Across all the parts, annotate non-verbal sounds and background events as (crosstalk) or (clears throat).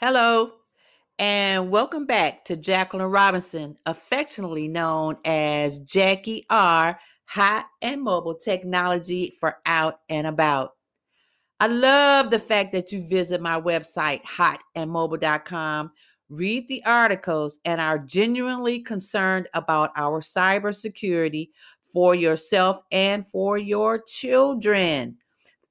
Hello, and welcome back to Jacqueline Robinson, affectionately known as Jackie R. Hot and Mobile Technology for Out and About. I love the fact that you visit my website, hotandmobile.com, read the articles, and are genuinely concerned about our cybersecurity for yourself and for your children.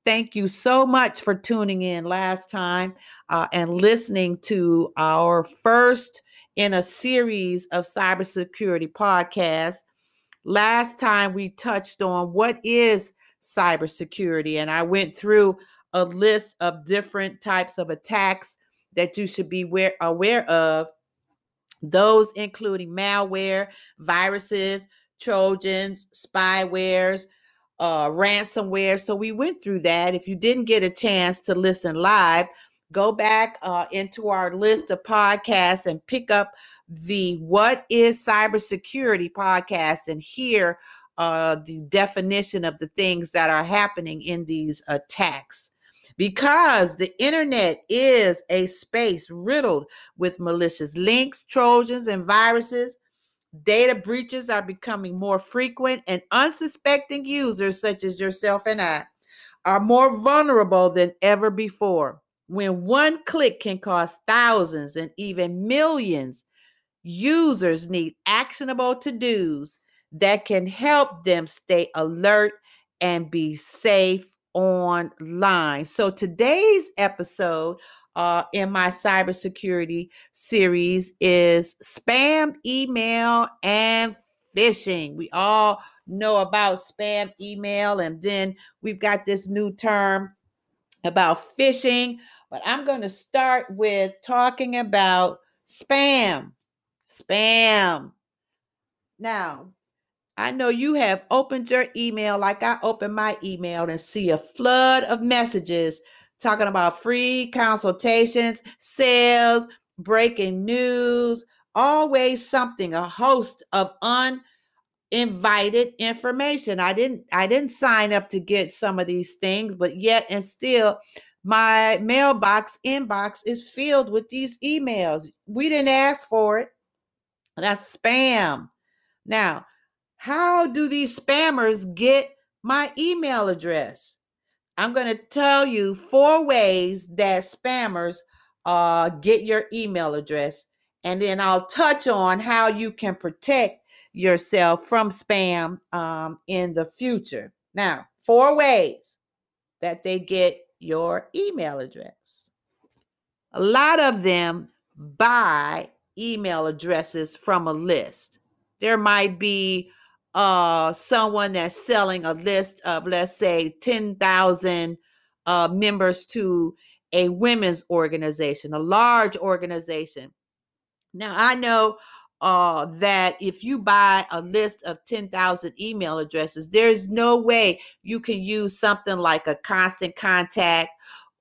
Thank you so much for tuning in last time uh, and listening to our first in a series of cybersecurity podcasts. Last time we touched on what is cybersecurity, and I went through a list of different types of attacks that you should be aware, aware of. Those including malware, viruses, trojans, spywares, uh, ransomware. So we went through that. If you didn't get a chance to listen live, go back uh, into our list of podcasts and pick up the What is Cybersecurity podcast and hear uh, the definition of the things that are happening in these attacks. Because the internet is a space riddled with malicious links, trojans, and viruses Data breaches are becoming more frequent, and unsuspecting users, such as yourself and I, are more vulnerable than ever before. When one click can cost thousands and even millions, users need actionable to dos that can help them stay alert and be safe online. So, today's episode uh, in my cybersecurity series is spam email and phishing. We all know about spam email, and then we've got this new term about phishing. But I'm going to start with talking about spam. Spam. Now, I know you have opened your email like I opened my email and see a flood of messages talking about free consultations, sales, breaking news, always something, a host of uninvited information. I didn't I didn't sign up to get some of these things, but yet and still my mailbox inbox is filled with these emails. We didn't ask for it. That's spam. Now, how do these spammers get my email address? I'm going to tell you four ways that spammers uh, get your email address. And then I'll touch on how you can protect yourself from spam um, in the future. Now, four ways that they get your email address. A lot of them buy email addresses from a list. There might be uh someone that's selling a list of let's say 10,000 uh members to a women's organization, a large organization. Now I know uh that if you buy a list of 10,000 email addresses, there's no way you can use something like a constant contact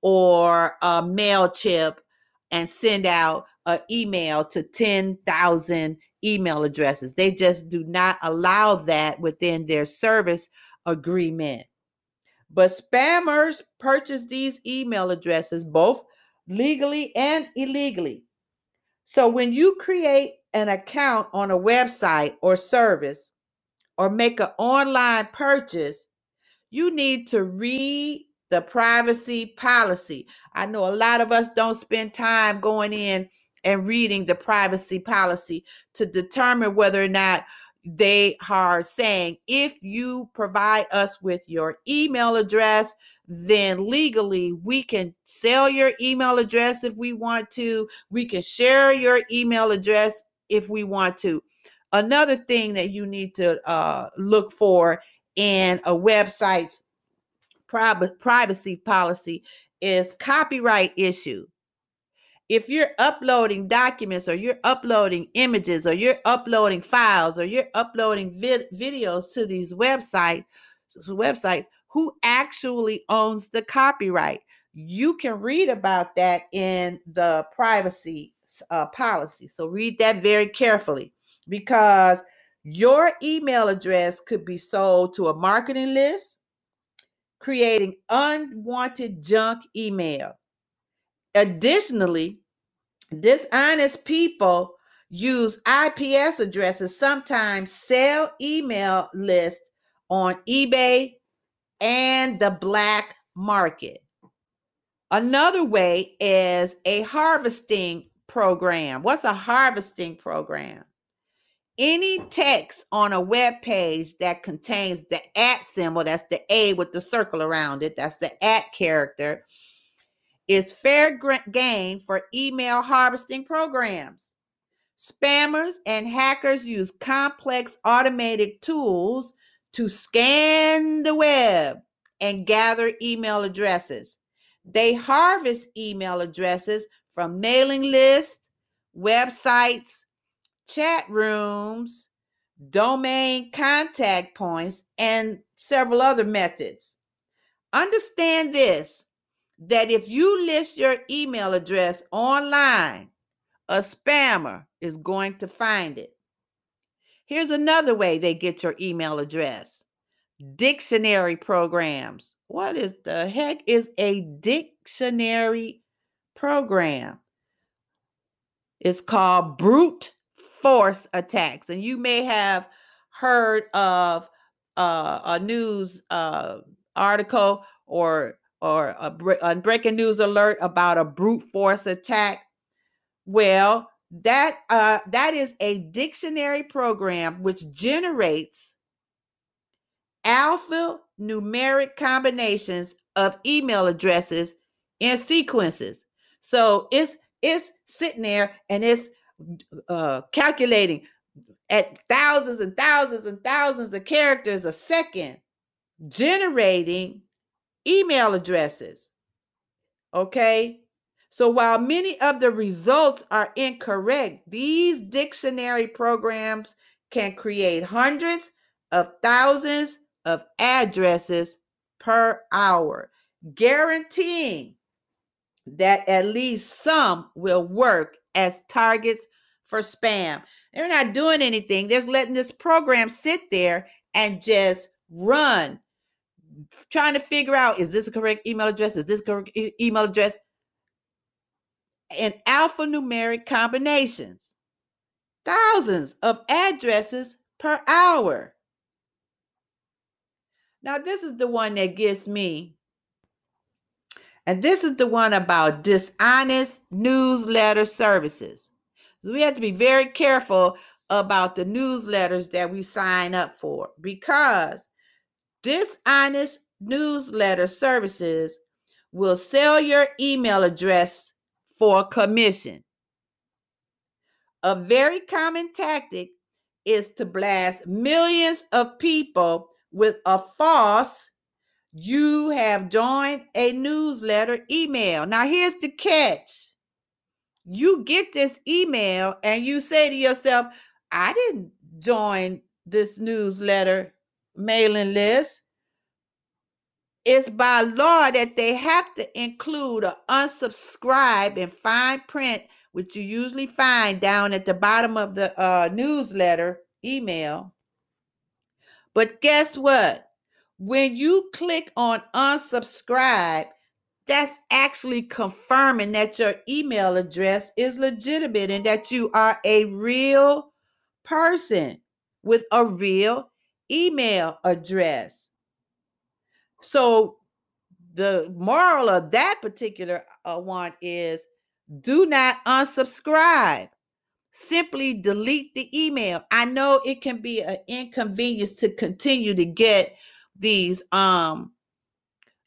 or a MailChimp and send out an email to 10,000 email addresses. They just do not allow that within their service agreement. But spammers purchase these email addresses both legally and illegally. So when you create an account on a website or service or make an online purchase, you need to read the privacy policy. I know a lot of us don't spend time going in and reading the privacy policy to determine whether or not they are saying if you provide us with your email address then legally we can sell your email address if we want to. We can share your email address if we want to. Another thing that you need to uh, look for in a website's privacy policy is copyright issue if you're uploading documents or you're uploading images or you're uploading files or you're uploading vid- videos to these websites websites who actually owns the copyright? You can read about that in the privacy uh, policy. So read that very carefully because your email address could be sold to a marketing list creating unwanted junk email Additionally, Dishonest people use IPS addresses, sometimes sell email lists on eBay and the black market. Another way is a harvesting program. What's a harvesting program? Any text on a web page that contains the at symbol, that's the A with the circle around it, that's the at character, is fair game for email harvesting programs. Spammers and hackers use complex automated tools to scan the web and gather email addresses. They harvest email addresses from mailing lists, websites, chat rooms, domain contact points, and several other methods. Understand this that if you list your email address online, a spammer is going to find it. Here's another way they get your email address dictionary programs. What is the heck is a dictionary program? It's called brute force attacks. And you may have heard of uh, a news uh, article or or a, a breaking news alert about a brute force attack. Well, that uh, that is a dictionary program which generates alpha numeric combinations of email addresses in sequences. So it's it's sitting there and it's uh, calculating at thousands and thousands and thousands of characters a second, generating email addresses. Okay. So while many of the results are incorrect, these dictionary programs can create hundreds of thousands of addresses per hour, guaranteeing that at least some will work as targets for spam. They're not doing anything. They're letting this program sit there and just run, trying to figure out is this a correct email address? Is this correct e- email address? And alphanumeric combinations, thousands of addresses per hour. Now, this is the one that gets me and this is the one about dishonest newsletter services. So we have to be very careful about the newsletters that we sign up for because dishonest newsletter services will sell your email address for commission. A very common tactic is to blast millions of people with a false you have joined a newsletter email. Now, here's the catch you get this email and you say to yourself, I didn't join this newsletter mailing list. It's by law that they have to include an unsubscribe in fine print, which you usually find down at the bottom of the uh, newsletter email. But guess what? When you click on unsubscribe, that's actually confirming that your email address is legitimate and that you are a real person with a real email address. So, the moral of that particular uh, one is do not unsubscribe. Simply delete the email. I know it can be an inconvenience to continue to get these um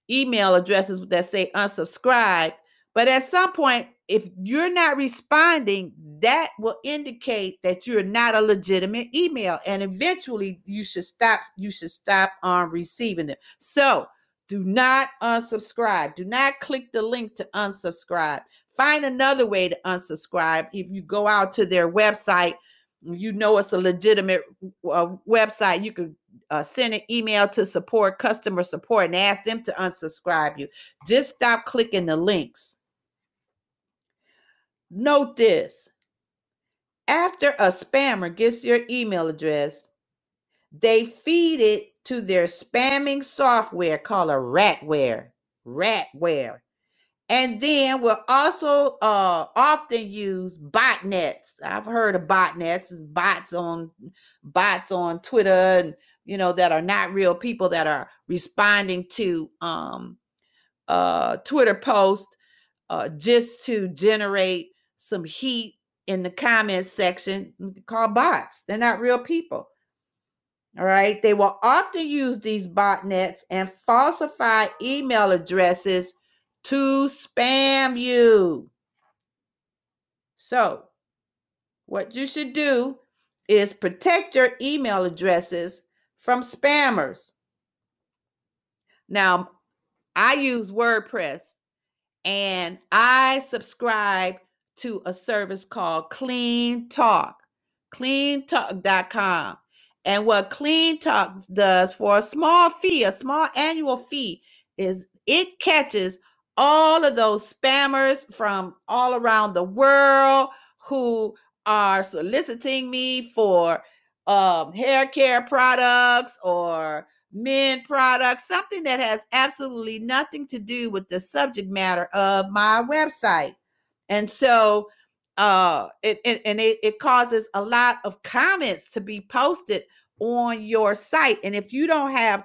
email addresses that say unsubscribe but at some point if you're not responding that will indicate that you're not a legitimate email and eventually you should stop you should stop on um, receiving them so do not unsubscribe do not click the link to unsubscribe find another way to unsubscribe if you go out to their website you know it's a legitimate uh, website you could uh, send an email to support customer support and ask them to unsubscribe you. Just stop clicking the links. Note this after a spammer gets your email address, they feed it to their spamming software called a ratware. Ratware. And then we'll also uh, often use botnets. I've heard of botnets, bots on bots on Twitter, and you know that are not real people that are responding to um, uh, Twitter posts uh, just to generate some heat in the comments section. Called bots. They're not real people. All right. They will often use these botnets and falsify email addresses to spam you. So, what you should do is protect your email addresses from spammers. Now, I use WordPress and I subscribe to a service called Clean Talk, cleantalk.com. And what Clean Talk does for a small fee, a small annual fee, is it catches all of those spammers from all around the world who are soliciting me for um, hair care products or men products, something that has absolutely nothing to do with the subject matter of my website. And so uh it, it and it, it causes a lot of comments to be posted on your site. And if you don't have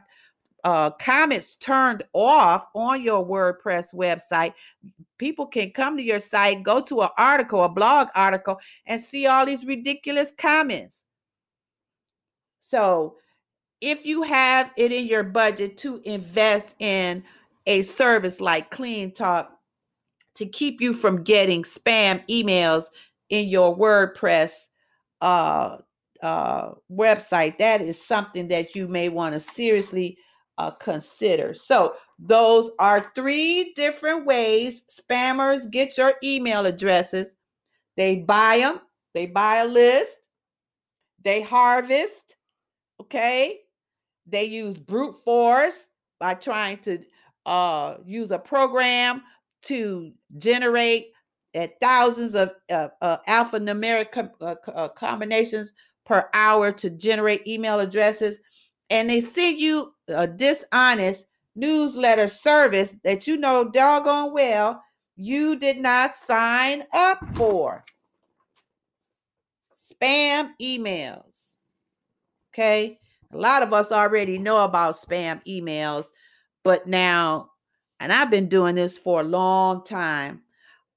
uh, comments turned off on your WordPress website, people can come to your site, go to an article, a blog article, and see all these ridiculous comments. So, if you have it in your budget to invest in a service like Clean Talk to keep you from getting spam emails in your WordPress uh, uh, website, that is something that you may want to seriously uh, consider. So, those are three different ways spammers get your email addresses. They buy them, they buy a list, they harvest, okay? They use brute force by trying to uh, use a program to generate at thousands of uh, uh, alphanumeric com- uh, uh, combinations per hour to generate email addresses and they send you a dishonest newsletter service that you know doggone well you did not sign up for. Spam emails. Okay. A lot of us already know about spam emails, but now, and I've been doing this for a long time.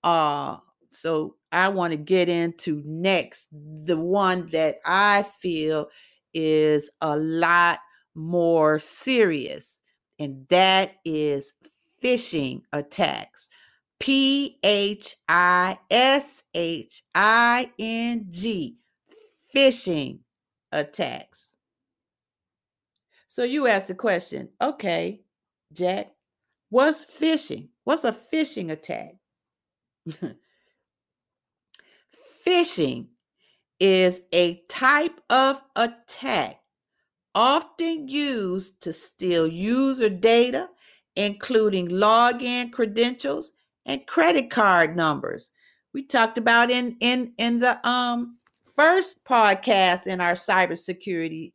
Uh, so I want to get into next the one that I feel is a lot more serious, and that is phishing attacks. P H I S H I N G, phishing attacks. So you ask the question, okay, Jack, what's phishing? What's a phishing attack? phishing is a type of attack often used to steal user data, including login credentials and credit card numbers. We talked about in in in the um first podcast in our cybersecurity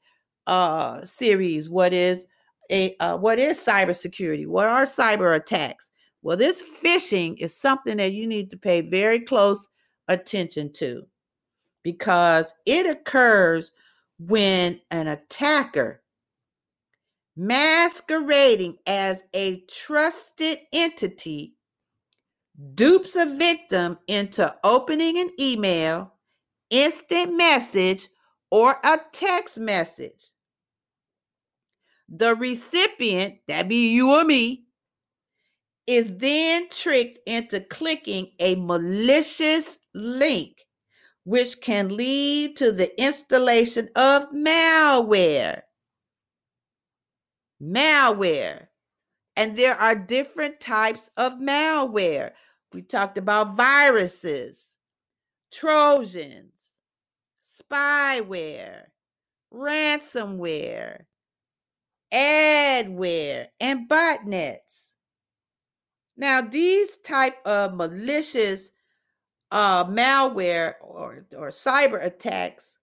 uh series what is a uh, what is cybersecurity? What are cyber attacks? Well, this phishing is something that you need to pay very close attention to because it occurs when an attacker masquerading as a trusted entity dupes a victim into opening an email, instant message, or a text message. The recipient, that be you or me, is then tricked into clicking a malicious link which can lead to the installation of malware. Malware. And there are different types of malware. We talked about viruses, Trojans, spyware, ransomware, adware, and botnets. Now, these type of malicious uh, malware or, or cyber attacks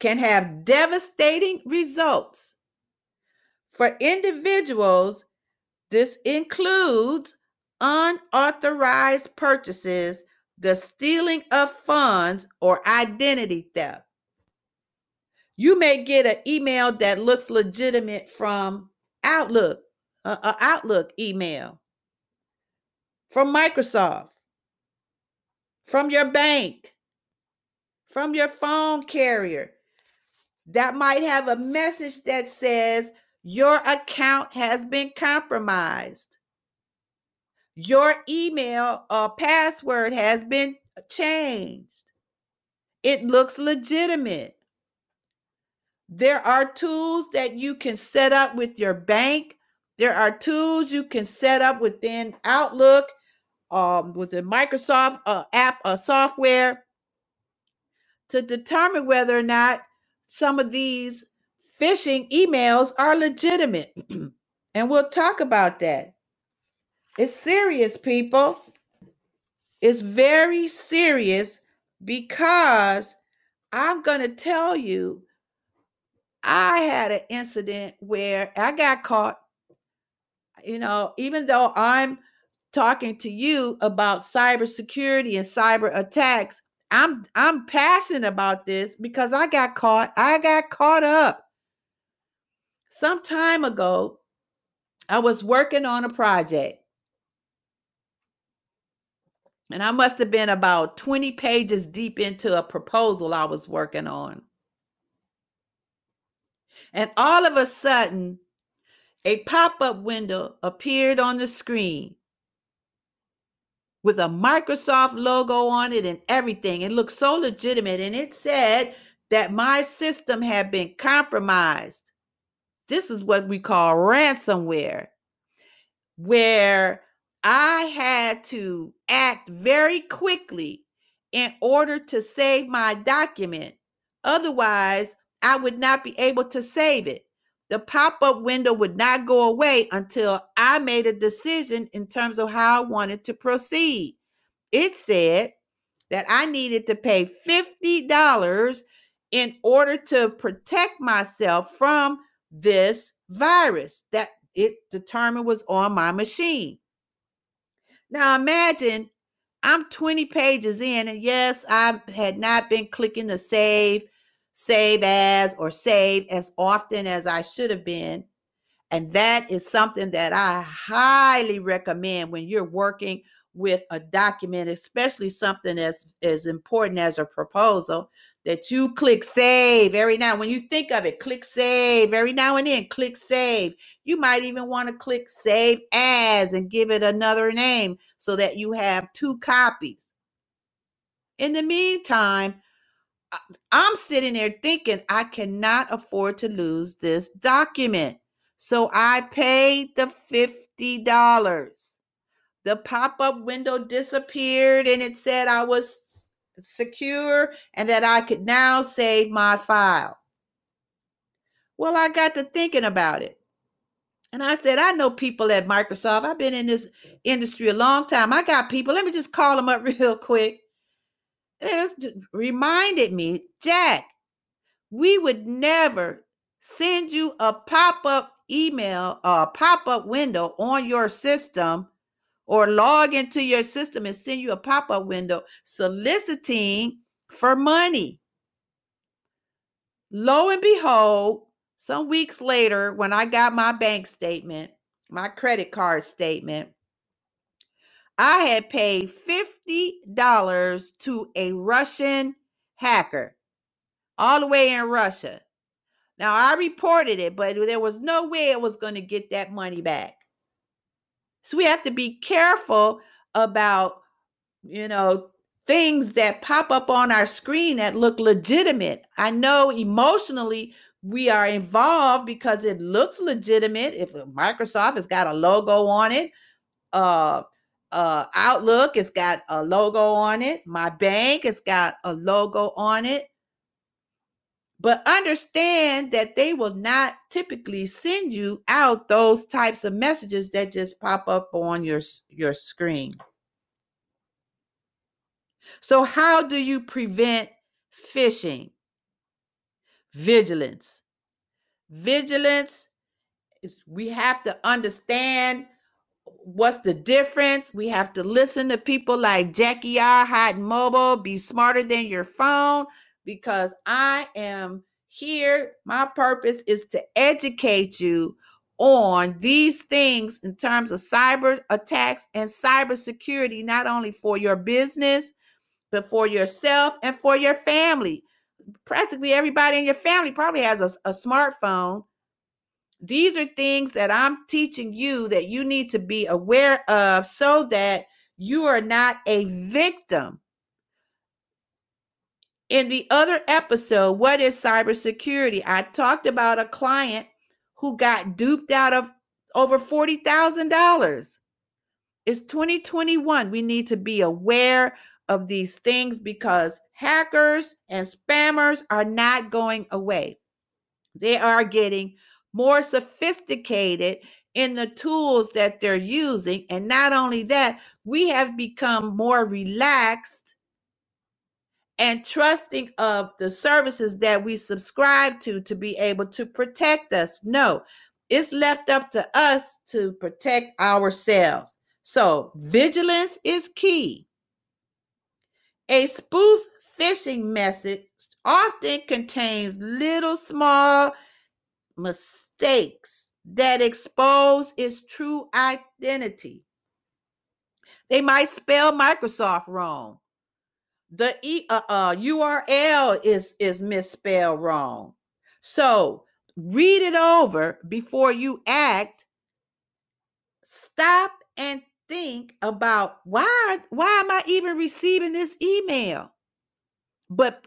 can have devastating results. For individuals, this includes unauthorized purchases, the stealing of funds, or identity theft. You may get an email that looks legitimate from Outlook, an Outlook email, from Microsoft, from your bank, from your phone carrier that might have a message that says your account has been compromised. Your email or password has been changed. It looks legitimate. There are tools that you can set up with your bank. There are tools you can set up within Outlook, um, within Microsoft uh, app uh, software to determine whether or not some of these phishing emails are legitimate. (clears throat) and we'll talk about that. It's serious, people. It's very serious because I'm going to tell you I had an incident where I got caught. You know, even though I'm talking to you about cybersecurity and cyber attacks, I'm I'm passionate about this because I got caught. I got caught up. Some time ago, I was working on a project. And I must have been about 20 pages deep into a proposal I was working on. And all of a sudden, a pop up window appeared on the screen with a Microsoft logo on it and everything. It looked so legitimate. And it said that my system had been compromised. This is what we call ransomware, where I had to act very quickly in order to save my document. Otherwise, I would not be able to save it. The pop up window would not go away until I made a decision in terms of how I wanted to proceed. It said that I needed to pay $50 in order to protect myself from this virus that it determined was on my machine. Now imagine I'm 20 pages in, and yes, I had not been clicking the save save as or save as often as I should have been. And that is something that I highly recommend when you're working with a document, especially something as, as important as a proposal, that you click save every now when you think of it, click save every now and then, click save. You might even want to click save as and give it another name so that you have two copies. In the meantime, I'm sitting there thinking I cannot afford to lose this document. So I paid the $50. The pop up window disappeared and it said I was secure and that I could now save my file. Well, I got to thinking about it. And I said, I know people at Microsoft. I've been in this industry a long time. I got people. Let me just call them up (laughs) real quick reminded me, Jack, we would never send you a pop up email or a pop up window on your system or log into your system and send you a pop up window soliciting for money. Lo and behold, some weeks later, when I got my bank statement, my credit card statement, I had paid $50 to a Russian hacker all the way in Russia. Now, I reported it, but there was no way it was going to get that money back. So we have to be careful about, you know, things that pop up on our screen that look legitimate. I know emotionally we are involved because it looks legitimate. If Microsoft has got a logo on it, uh, uh, Outlook, it's got a logo on it. My bank, it's got a logo on it. But understand that they will not typically send you out those types of messages that just pop up on your, your screen. So, how do you prevent phishing? Vigilance. Vigilance, we have to understand what's the difference? We have to listen to people like Jackie R. Hot Mobile, be smarter than your phone, because I am here. My purpose is to educate you on these things in terms of cyber attacks and cyber security, not only for your business, but for yourself and for your family. Practically everybody in your family probably has a, a smartphone. These are things that I'm teaching you that you need to be aware of so that you are not a victim. In the other episode, What is Cybersecurity? I talked about a client who got duped out of over $40,000. It's 2021. We need to be aware of these things because hackers and spammers are not going away. They are getting more sophisticated in the tools that they're using. And not only that, we have become more relaxed and trusting of the services that we subscribe to to be able to protect us. No, it's left up to us to protect ourselves. So, vigilance is key. A spoof phishing message often contains little small mistakes that expose its true identity. They might spell Microsoft wrong the e, uh, uh, URL is is misspelled wrong. So read it over before you act. Stop and think about why why am I even receiving this email? But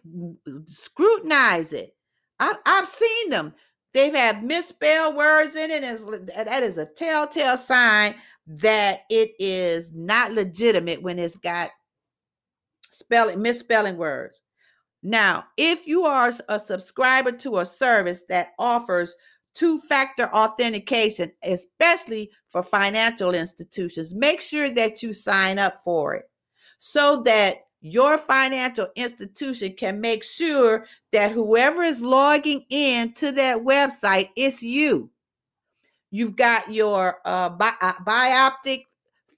scrutinize it. I've, I've seen them. They've had misspelled words in it. And that is a telltale sign that it is not legitimate when it's got spelling misspelling words. Now, if you are a subscriber to a service that offers two factor authentication, especially for financial institutions, make sure that you sign up for it so that your financial institution can make sure that whoever is logging in to that website is you. You've got your uh, bi- uh, bioptic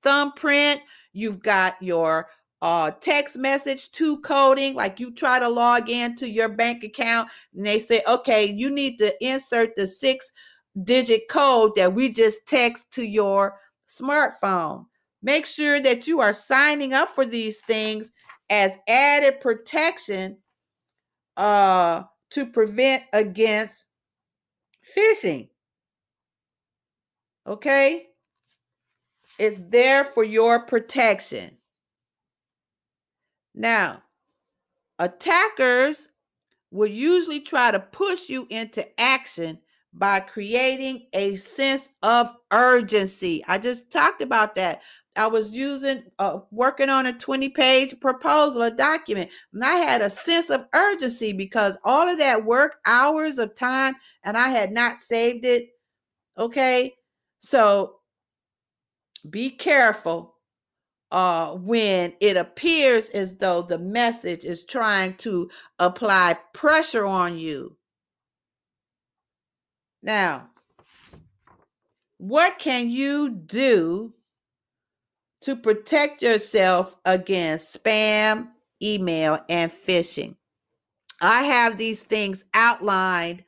thumbprint, you've got your uh, text message to coding, like you try to log into your bank account and they say, okay, you need to insert the six digit code that we just text to your smartphone. Make sure that you are signing up for these things as added protection uh, to prevent against phishing. Okay? It's there for your protection. Now, attackers will usually try to push you into action by creating a sense of urgency. I just talked about that. I was using, uh, working on a 20 page proposal, a document, and I had a sense of urgency because all of that work, hours of time, and I had not saved it. Okay. So be careful uh, when it appears as though the message is trying to apply pressure on you. Now, what can you do to protect yourself against spam, email, and phishing? I have these things outlined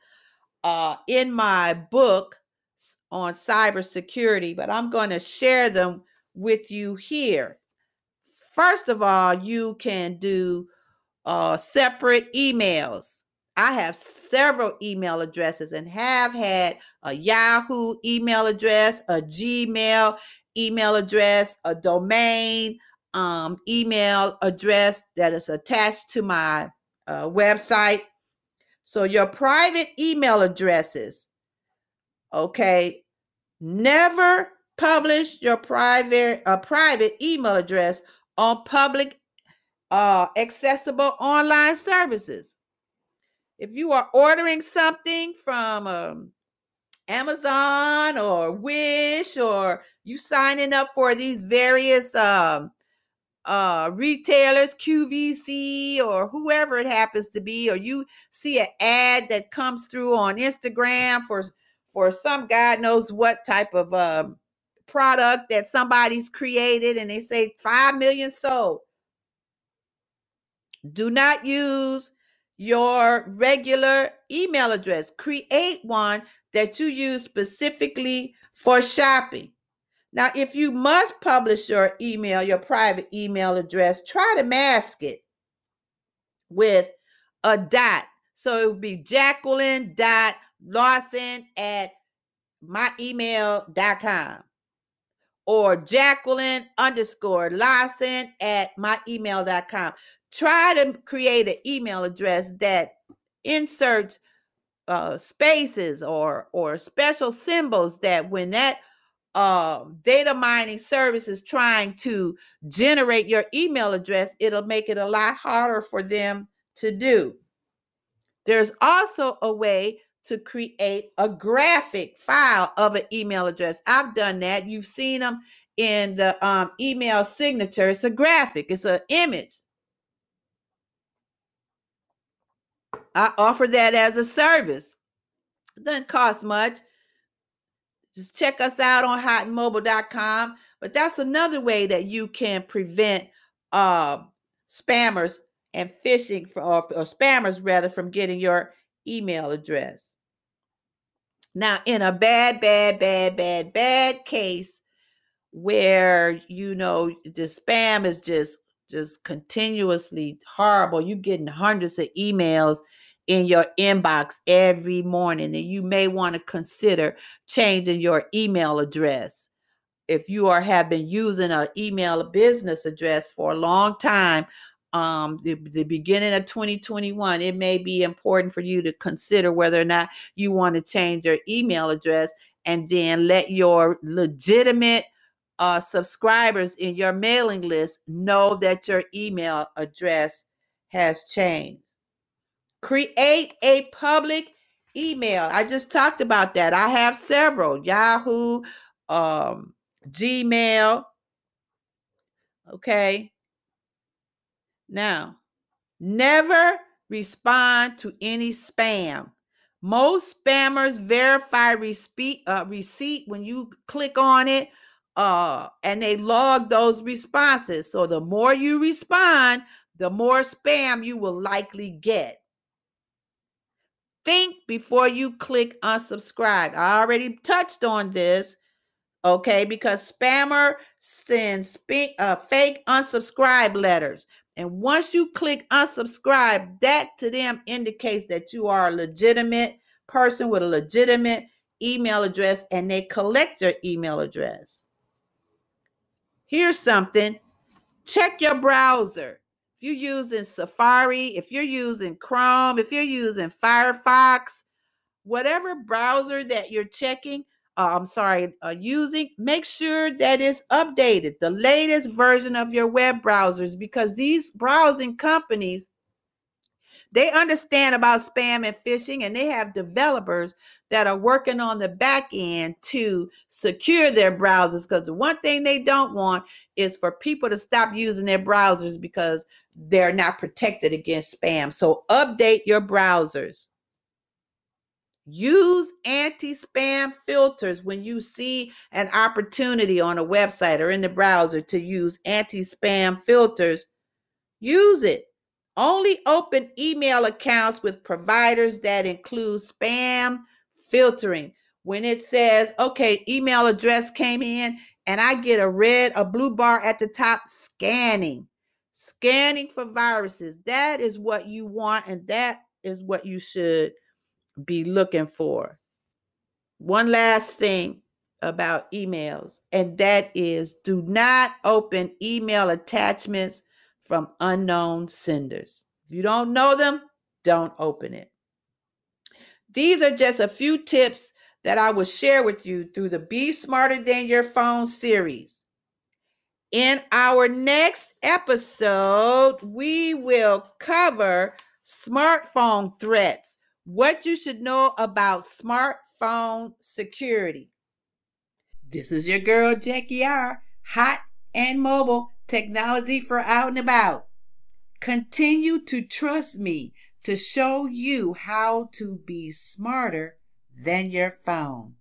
uh, in my book on cybersecurity, but I'm going to share them with you here. First of all, you can do uh, separate emails. I have several email addresses and have had a Yahoo email address, a Gmail email address, a domain um, email address that is attached to my uh, website. So, your private email addresses, okay, never publish your private uh, private email address on public uh, accessible online services. If you are ordering something from um, Amazon or Wish, or you signing up for these various um, uh, retailers, QVC, or whoever it happens to be, or you see an ad that comes through on Instagram for for some God knows what type of um, product that somebody's created and they say 5 million sold. Do not use your regular email address. Create one that you use specifically for shopping. Now, if you must publish your email, your private email address, try to mask it with a dot. So it would be Jacqueline dot Lawson at myemail.com or Jacqueline underscore Lawson at myemail.com. Try to create an email address that inserts uh, spaces or or special symbols that when that uh, data mining service is trying to generate your email address, it'll make it a lot harder for them to do. There's also a way to create a graphic file of an email address. I've done that. You've seen them in the um, email signature. It's a graphic, it's an image. I offer that as a service. It doesn't cost much. Just check us out on hotandmobile.com. But that's another way that you can prevent uh, spammers and phishing for, or, or spammers rather from getting your email address. Now, in a bad, bad, bad, bad, bad case where you know the spam is just just continuously horrible, you're getting hundreds of emails in your inbox every morning, and you may want to consider changing your email address. If you are have been using an email business address for a long time, um, the, the beginning of 2021, it may be important for you to consider whether or not you want to change your email address and then let your legitimate uh, subscribers in your mailing list know that your email address has changed. Create a public email. I just talked about that. I have several Yahoo, um, Gmail. Okay. Now, never respond to any spam. Most spammers verify receipt, uh, receipt when you click on it, uh, and they log those responses. So the more you respond, the more spam you will likely get. Think before you click unsubscribe. I already touched on this okay because spammer sends uh, fake unsubscribe letters and once you click unsubscribe, that to them indicates that you are a legitimate person with a legitimate email address and they collect your email address. Here's something check your browser. If you're using Safari, if you're using Chrome, if you're using Firefox, whatever browser that you're checking, uh, I'm sorry, uh, using, make sure that it's updated, the latest version of your web browsers, because these browsing companies, they understand about spam and phishing, and they have developers that are working on the back end to secure their browsers. Because the one thing they don't want is for people to stop using their browsers because they're not protected against spam. So update your browsers. Use anti spam filters when you see an opportunity on a website or in the browser to use anti spam filters. Use it. Only open email accounts with providers that include spam filtering. When it says, okay, email address came in and I get a red, a blue bar at the top, scanning. Scanning for viruses. That is what you want, and that is what you should be looking for. One last thing about emails, and that is do not open email attachments from unknown senders. If you don't know them, don't open it. These are just a few tips that I will share with you through the Be Smarter Than Your Phone series. In our next episode, we will cover smartphone threats what you should know about smartphone security. This is your girl, Jackie R. Hot and mobile technology for out and about. Continue to trust me to show you how to be smarter than your phone.